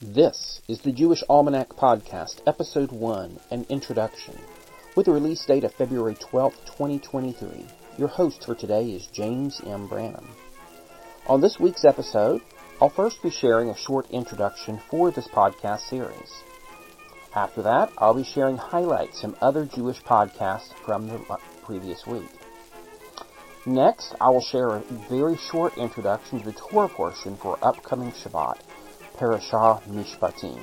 This is the Jewish Almanac Podcast, Episode 1, an introduction, with a release date of February 12, 2023. Your host for today is James M. Branum. On this week's episode, I'll first be sharing a short introduction for this podcast series. After that, I'll be sharing highlights from other Jewish podcasts from the previous week. Next, I will share a very short introduction to the Torah portion for upcoming Shabbat Parashah Mishpatim.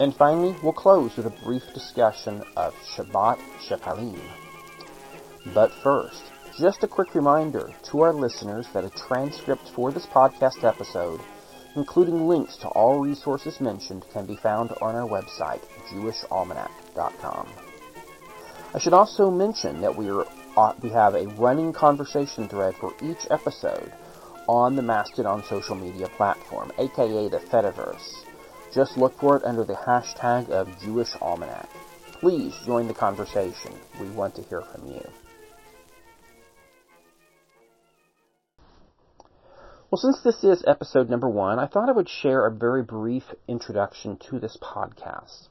And finally, we'll close with a brief discussion of Shabbat Shekalim. But first, just a quick reminder to our listeners that a transcript for this podcast episode, including links to all resources mentioned, can be found on our website, jewishalmanac.com. I should also mention that we are uh, we have a running conversation thread for each episode on the Mastodon social media platform, aka the Fediverse. Just look for it under the hashtag of Jewish Almanac. Please join the conversation. We want to hear from you. Well, since this is episode number one, I thought I would share a very brief introduction to this podcast.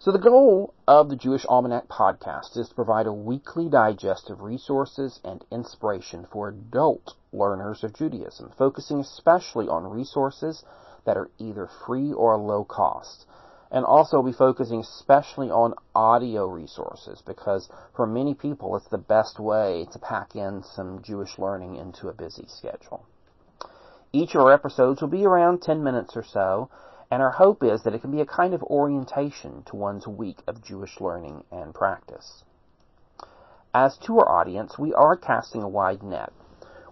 So the goal of the Jewish Almanac podcast is to provide a weekly digest of resources and inspiration for adult learners of Judaism, focusing especially on resources that are either free or low cost. And also be focusing especially on audio resources because for many people it's the best way to pack in some Jewish learning into a busy schedule. Each of our episodes will be around 10 minutes or so, and our hope is that it can be a kind of orientation to one's week of Jewish learning and practice. As to our audience, we are casting a wide net.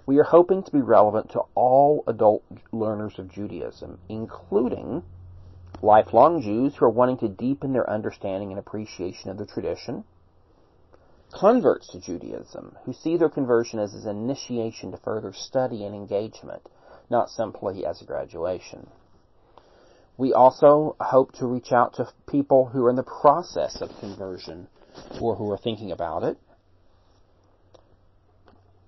We are hoping to be relevant to all adult learners of Judaism, including lifelong Jews who are wanting to deepen their understanding and appreciation of the tradition, converts to Judaism who see their conversion as an initiation to further study and engagement, not simply as a graduation. We also hope to reach out to people who are in the process of conversion or who are thinking about it,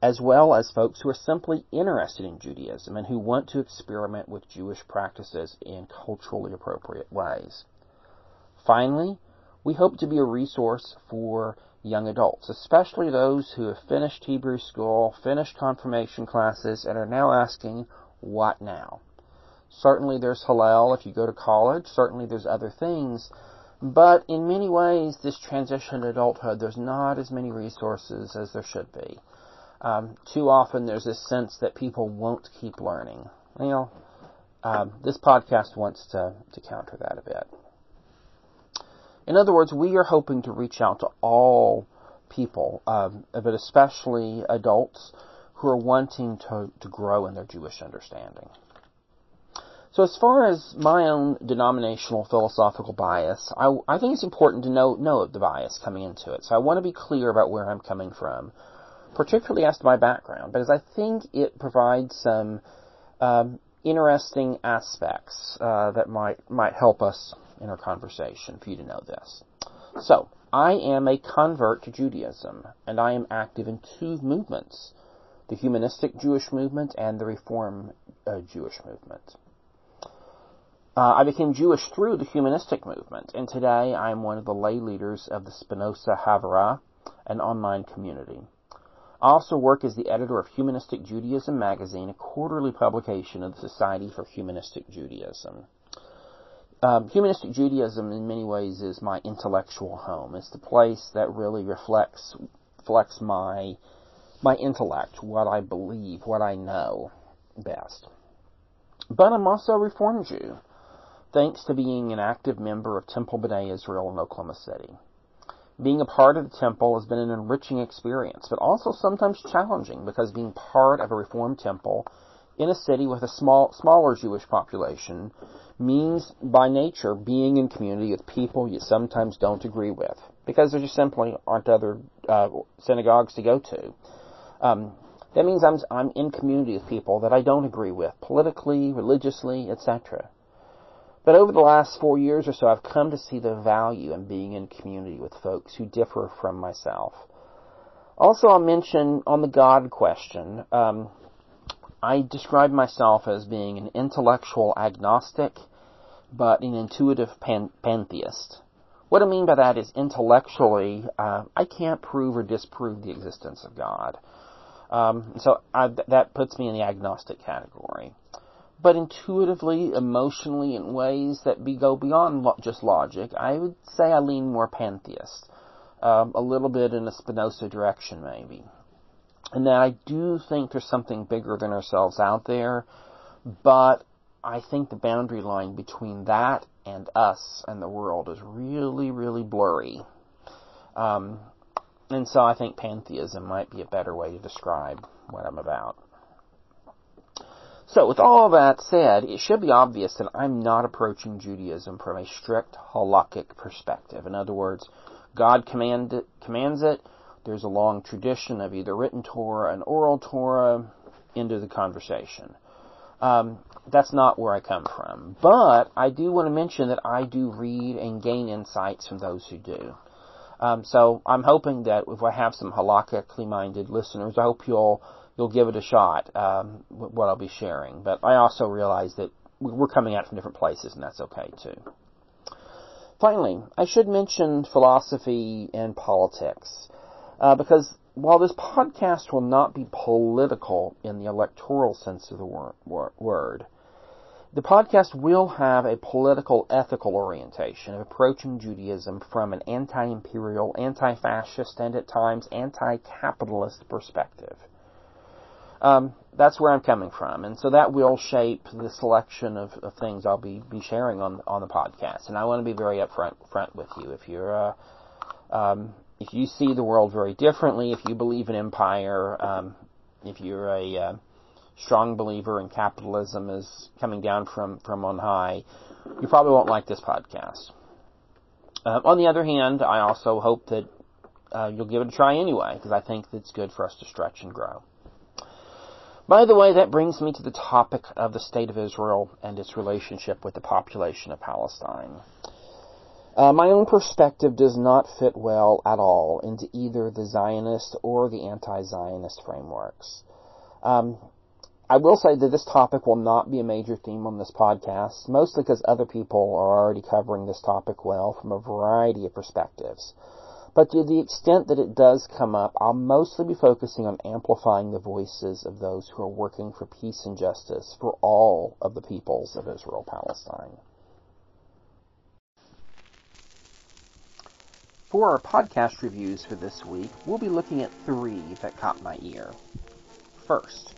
as well as folks who are simply interested in Judaism and who want to experiment with Jewish practices in culturally appropriate ways. Finally, we hope to be a resource for young adults, especially those who have finished Hebrew school, finished confirmation classes, and are now asking, what now? Certainly there's Hillel if you go to college. Certainly there's other things. But in many ways, this transition to adulthood, there's not as many resources as there should be. Um, too often there's this sense that people won't keep learning. Know, um, this podcast wants to, to counter that a bit. In other words, we are hoping to reach out to all people, um, but especially adults who are wanting to, to grow in their Jewish understanding. So as far as my own denominational philosophical bias, I, I think it's important to know, know the bias coming into it. So I want to be clear about where I'm coming from, particularly as to my background, because I think it provides some um, interesting aspects uh, that might might help us in our conversation for you to know this. So I am a convert to Judaism, and I am active in two movements: the humanistic Jewish movement and the Reform uh, Jewish movement. Uh, I became Jewish through the humanistic movement, and today I am one of the lay leaders of the Spinoza Havurah, an online community. I also work as the editor of Humanistic Judaism magazine, a quarterly publication of the Society for Humanistic Judaism. Um, humanistic Judaism, in many ways, is my intellectual home. It's the place that really reflects reflects my my intellect, what I believe, what I know best. But I'm also a Reform Jew thanks to being an active member of Temple B'nai Israel in Oklahoma City. Being a part of the temple has been an enriching experience, but also sometimes challenging because being part of a Reformed temple in a city with a small, smaller Jewish population means by nature being in community with people you sometimes don't agree with because there just simply aren't other uh, synagogues to go to. Um, that means I'm, I'm in community with people that I don't agree with politically, religiously, etc. But over the last four years or so, I've come to see the value in being in community with folks who differ from myself. Also, I'll mention on the God question, um, I describe myself as being an intellectual agnostic but an intuitive pan- pantheist. What I mean by that is intellectually, uh, I can't prove or disprove the existence of God. Um, so I, that puts me in the agnostic category. But intuitively, emotionally, in ways that be, go beyond lo- just logic, I would say I lean more pantheist. Um, a little bit in a Spinoza direction, maybe. And that I do think there's something bigger than ourselves out there, but I think the boundary line between that and us and the world is really, really blurry. Um, and so I think pantheism might be a better way to describe what I'm about. So, with all that said, it should be obvious that I'm not approaching Judaism from a strict halakhic perspective. In other words, God command commands it. There's a long tradition of either written Torah and oral Torah into the conversation. Um, that's not where I come from. But I do want to mention that I do read and gain insights from those who do. Um, so I'm hoping that if I have some halakhically minded listeners, I hope you'll you'll give it a shot. Um, what I'll be sharing, but I also realize that we're coming out from different places, and that's okay too. Finally, I should mention philosophy and politics, uh, because while this podcast will not be political in the electoral sense of the wor- wor- word, the podcast will have a political ethical orientation of approaching Judaism from an anti-imperial, anti-fascist, and at times anti-capitalist perspective. Um, that's where I'm coming from, and so that will shape the selection of, of things I'll be, be sharing on on the podcast. And I want to be very upfront front with you. If you're uh, um, if you see the world very differently, if you believe in empire, um, if you're a uh, strong believer in capitalism is coming down from from on high, you probably won't like this podcast. Uh, on the other hand, I also hope that uh, you'll give it a try anyway, because I think it's good for us to stretch and grow. By the way, that brings me to the topic of the State of Israel and its relationship with the population of Palestine. Uh, my own perspective does not fit well at all into either the Zionist or the anti-Zionist frameworks. Um, I will say that this topic will not be a major theme on this podcast, mostly because other people are already covering this topic well from a variety of perspectives. But to the extent that it does come up, I'll mostly be focusing on amplifying the voices of those who are working for peace and justice for all of the peoples of Israel Palestine. For our podcast reviews for this week, we'll be looking at three that caught my ear. First,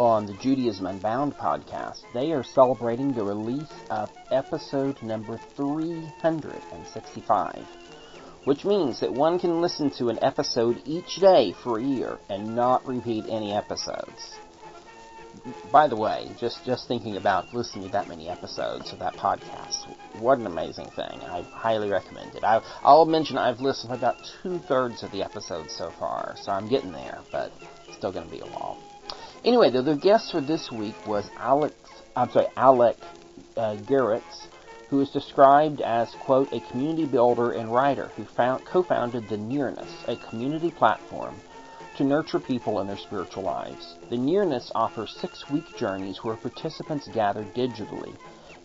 on the Judaism Unbound podcast, they are celebrating the release of episode number 365 which means that one can listen to an episode each day for a year and not repeat any episodes. By the way, just just thinking about listening to that many episodes of that podcast, what an amazing thing! I highly recommend it. I, will mention I've listened to about two thirds of the episodes so far, so I'm getting there, but still going to be a while. Anyway, the, the guest for this week was Alex. I'm sorry, Alec uh, who is described as, quote, a community builder and writer who found, co-founded the Nearness, a community platform to nurture people in their spiritual lives. The Nearness offers six-week journeys where participants gather digitally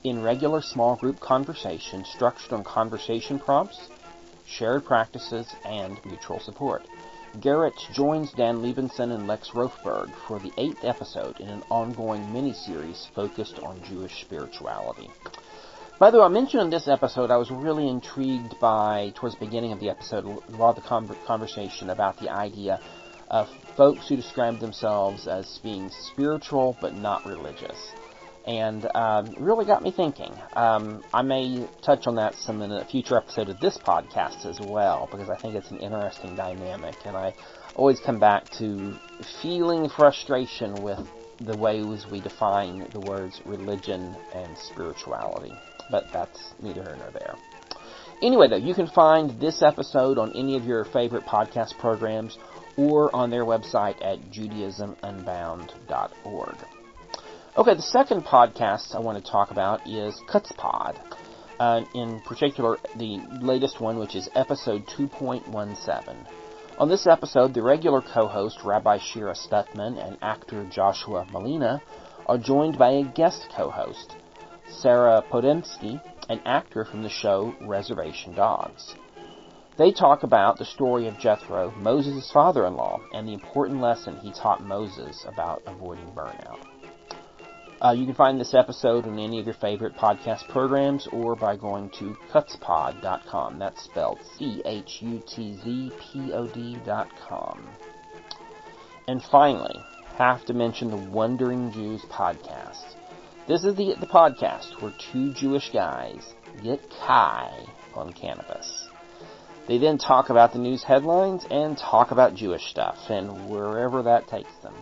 in regular small group conversation structured on conversation prompts, shared practices, and mutual support. Garrett joins Dan Libenson and Lex Rofeberg for the eighth episode in an ongoing mini-series focused on Jewish spirituality. By the way, I mentioned in this episode I was really intrigued by, towards the beginning of the episode, a lot of the conversation about the idea of folks who describe themselves as being spiritual but not religious. And um, really got me thinking. Um, I may touch on that some in a future episode of this podcast as well, because I think it's an interesting dynamic. And I always come back to feeling frustration with the ways we define the words religion and spirituality but that's neither here nor there. Anyway, though, you can find this episode on any of your favorite podcast programs or on their website at judaismunbound.org. Okay, the second podcast I want to talk about is Chutzpod. Uh, in particular, the latest one, which is episode 2.17. On this episode, the regular co-host Rabbi Shira Stutman and actor Joshua Malina are joined by a guest co-host, Sarah Podemski, an actor from the show Reservation Dogs. They talk about the story of Jethro, Moses' father-in-law, and the important lesson he taught Moses about avoiding burnout. Uh, you can find this episode on any of your favorite podcast programs or by going to chutzpod.com. That's spelled C-H-U-T-Z-P-O-D.com. And finally, have to mention the Wondering Jews podcast. This is the, the podcast where two Jewish guys get Kai on cannabis. They then talk about the news headlines and talk about Jewish stuff and wherever that takes them.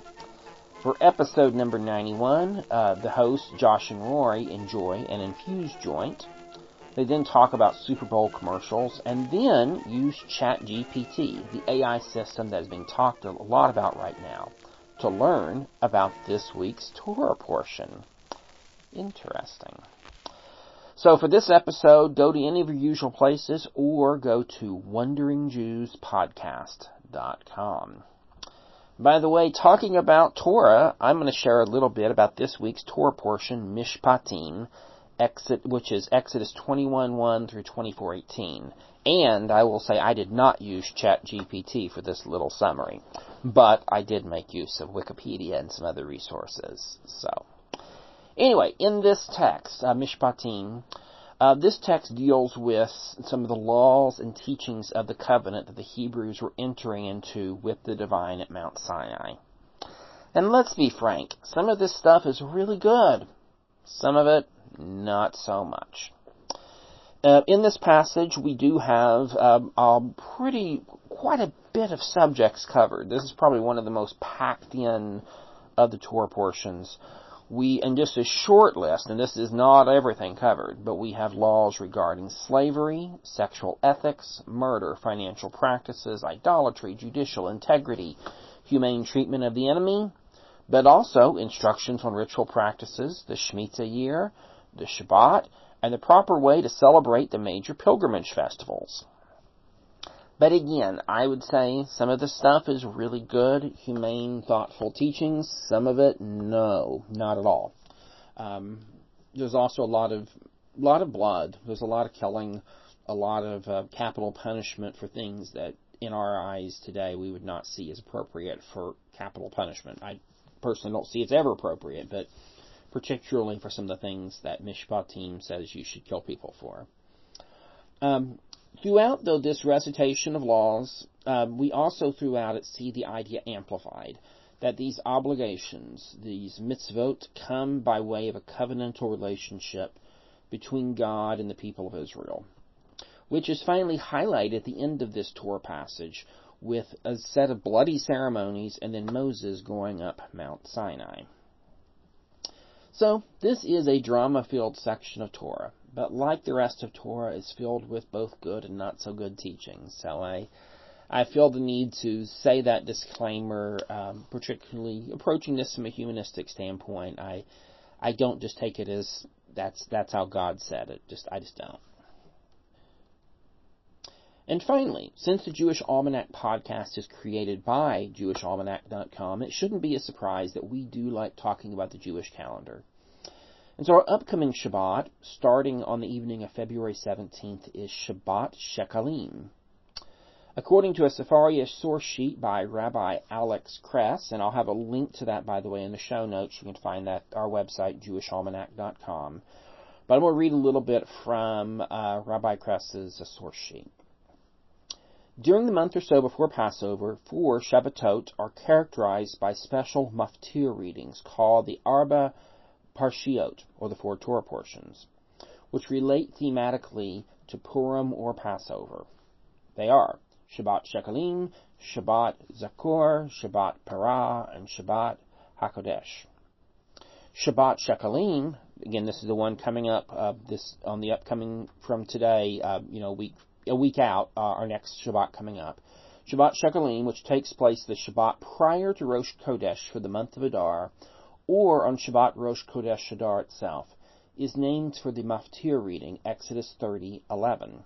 For episode number 91, uh, the hosts, Josh and Rory, enjoy an infused joint. They then talk about Super Bowl commercials and then use ChatGPT, the AI system that is being talked a lot about right now, to learn about this week's Torah portion. Interesting. So for this episode, go to any of your usual places or go to wonderingjewspodcast.com. By the way, talking about Torah, I'm going to share a little bit about this week's Torah portion, Mishpatim, exit, which is Exodus 21:1 through 24:18. And I will say I did not use ChatGPT for this little summary, but I did make use of Wikipedia and some other resources. So, anyway, in this text, uh, Mishpatim, uh, this text deals with some of the laws and teachings of the covenant that the Hebrews were entering into with the divine at Mount Sinai. And let's be frank, some of this stuff is really good. Some of it, not so much. Uh, in this passage, we do have um, a pretty, quite a bit of subjects covered. This is probably one of the most packed in of the Torah portions we, and just a short list, and this is not everything covered, but we have laws regarding slavery, sexual ethics, murder, financial practices, idolatry, judicial integrity, humane treatment of the enemy, but also instructions on ritual practices, the Shemitah year, the Shabbat, and the proper way to celebrate the major pilgrimage festivals. But again, I would say some of the stuff is really good, humane, thoughtful teachings. Some of it, no, not at all. Um, there's also a lot of lot of blood. There's a lot of killing, a lot of uh, capital punishment for things that, in our eyes today, we would not see as appropriate for capital punishment. I personally don't see it's ever appropriate, but particularly for some of the things that Mishpatim says you should kill people for. Um, Throughout, though, this recitation of laws, um, we also throughout it see the idea amplified that these obligations, these mitzvot, come by way of a covenantal relationship between God and the people of Israel, which is finally highlighted at the end of this Torah passage with a set of bloody ceremonies and then Moses going up Mount Sinai. So, this is a drama filled section of Torah but like the rest of Torah, is filled with both good and not so good teachings. So I, I feel the need to say that disclaimer, um, particularly approaching this from a humanistic standpoint. I, I don't just take it as that's that's how God said it. Just I just don't. And finally, since the Jewish Almanac podcast is created by JewishAlmanac.com, it shouldn't be a surprise that we do like talking about the Jewish calendar. And so our upcoming Shabbat, starting on the evening of February 17th, is Shabbat Shekalim. According to a Sefaria source sheet by Rabbi Alex Kress, and I'll have a link to that, by the way, in the show notes. You can find that at our website, jewishalmanac.com. But I'm going to read a little bit from uh, Rabbi Kress's source sheet. During the month or so before Passover, four Shabbatot are characterized by special maftir readings called the Arba Parshiot, or the four Torah portions, which relate thematically to Purim or Passover. They are Shabbat Shekalim, Shabbat Zakor, Shabbat Parah, and Shabbat Hakodesh. Shabbat Shekalim, again, this is the one coming up, uh, this, on the upcoming from today, uh, you know, week, a week out, uh, our next Shabbat coming up. Shabbat Shekalim, which takes place the Shabbat prior to Rosh Chodesh for the month of Adar, or on Shabbat Rosh Chodesh Adar itself, is named for the Maftir reading, Exodus 30:11.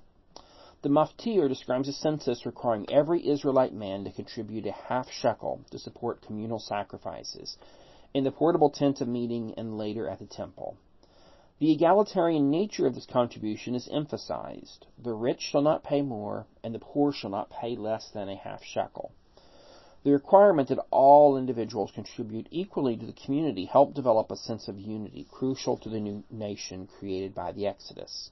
The Maftir describes a census requiring every Israelite man to contribute a half shekel to support communal sacrifices in the portable tent of meeting and later at the temple. The egalitarian nature of this contribution is emphasized. The rich shall not pay more, and the poor shall not pay less than a half shekel. The requirement that all individuals contribute equally to the community helped develop a sense of unity crucial to the new nation created by the Exodus.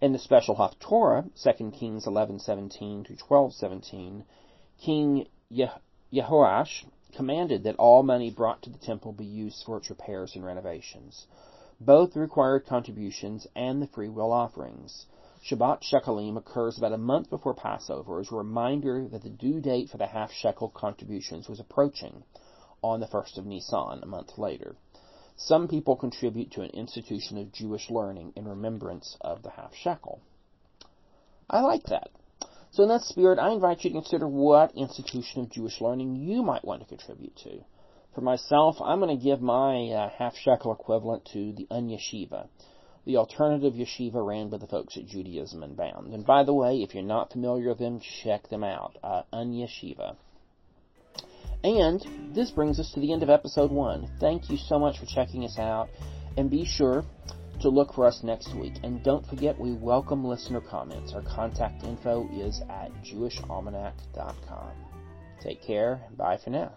In the special Haftorah, 2 Kings 11:17 to 12:17, King Jehoash commanded that all money brought to the temple be used for its repairs and renovations both the required contributions and the free will offerings. Shabbat Shekalim occurs about a month before Passover as a reminder that the due date for the half shekel contributions was approaching on the first of Nisan, a month later. Some people contribute to an institution of Jewish learning in remembrance of the half shekel. I like that. So in that spirit, I invite you to consider what institution of Jewish learning you might want to contribute to. For myself, I'm going to give my uh, half shekel equivalent to the Unyeshiva, the alternative yeshiva ran by the folks at Judaism Unbound. And by the way, if you're not familiar with them, check them out. Uh, Unyeshiva. And this brings us to the end of episode one. Thank you so much for checking us out, and be sure to look for us next week. And don't forget, we welcome listener comments. Our contact info is at jewishalmanac.com. Take care, and bye for now.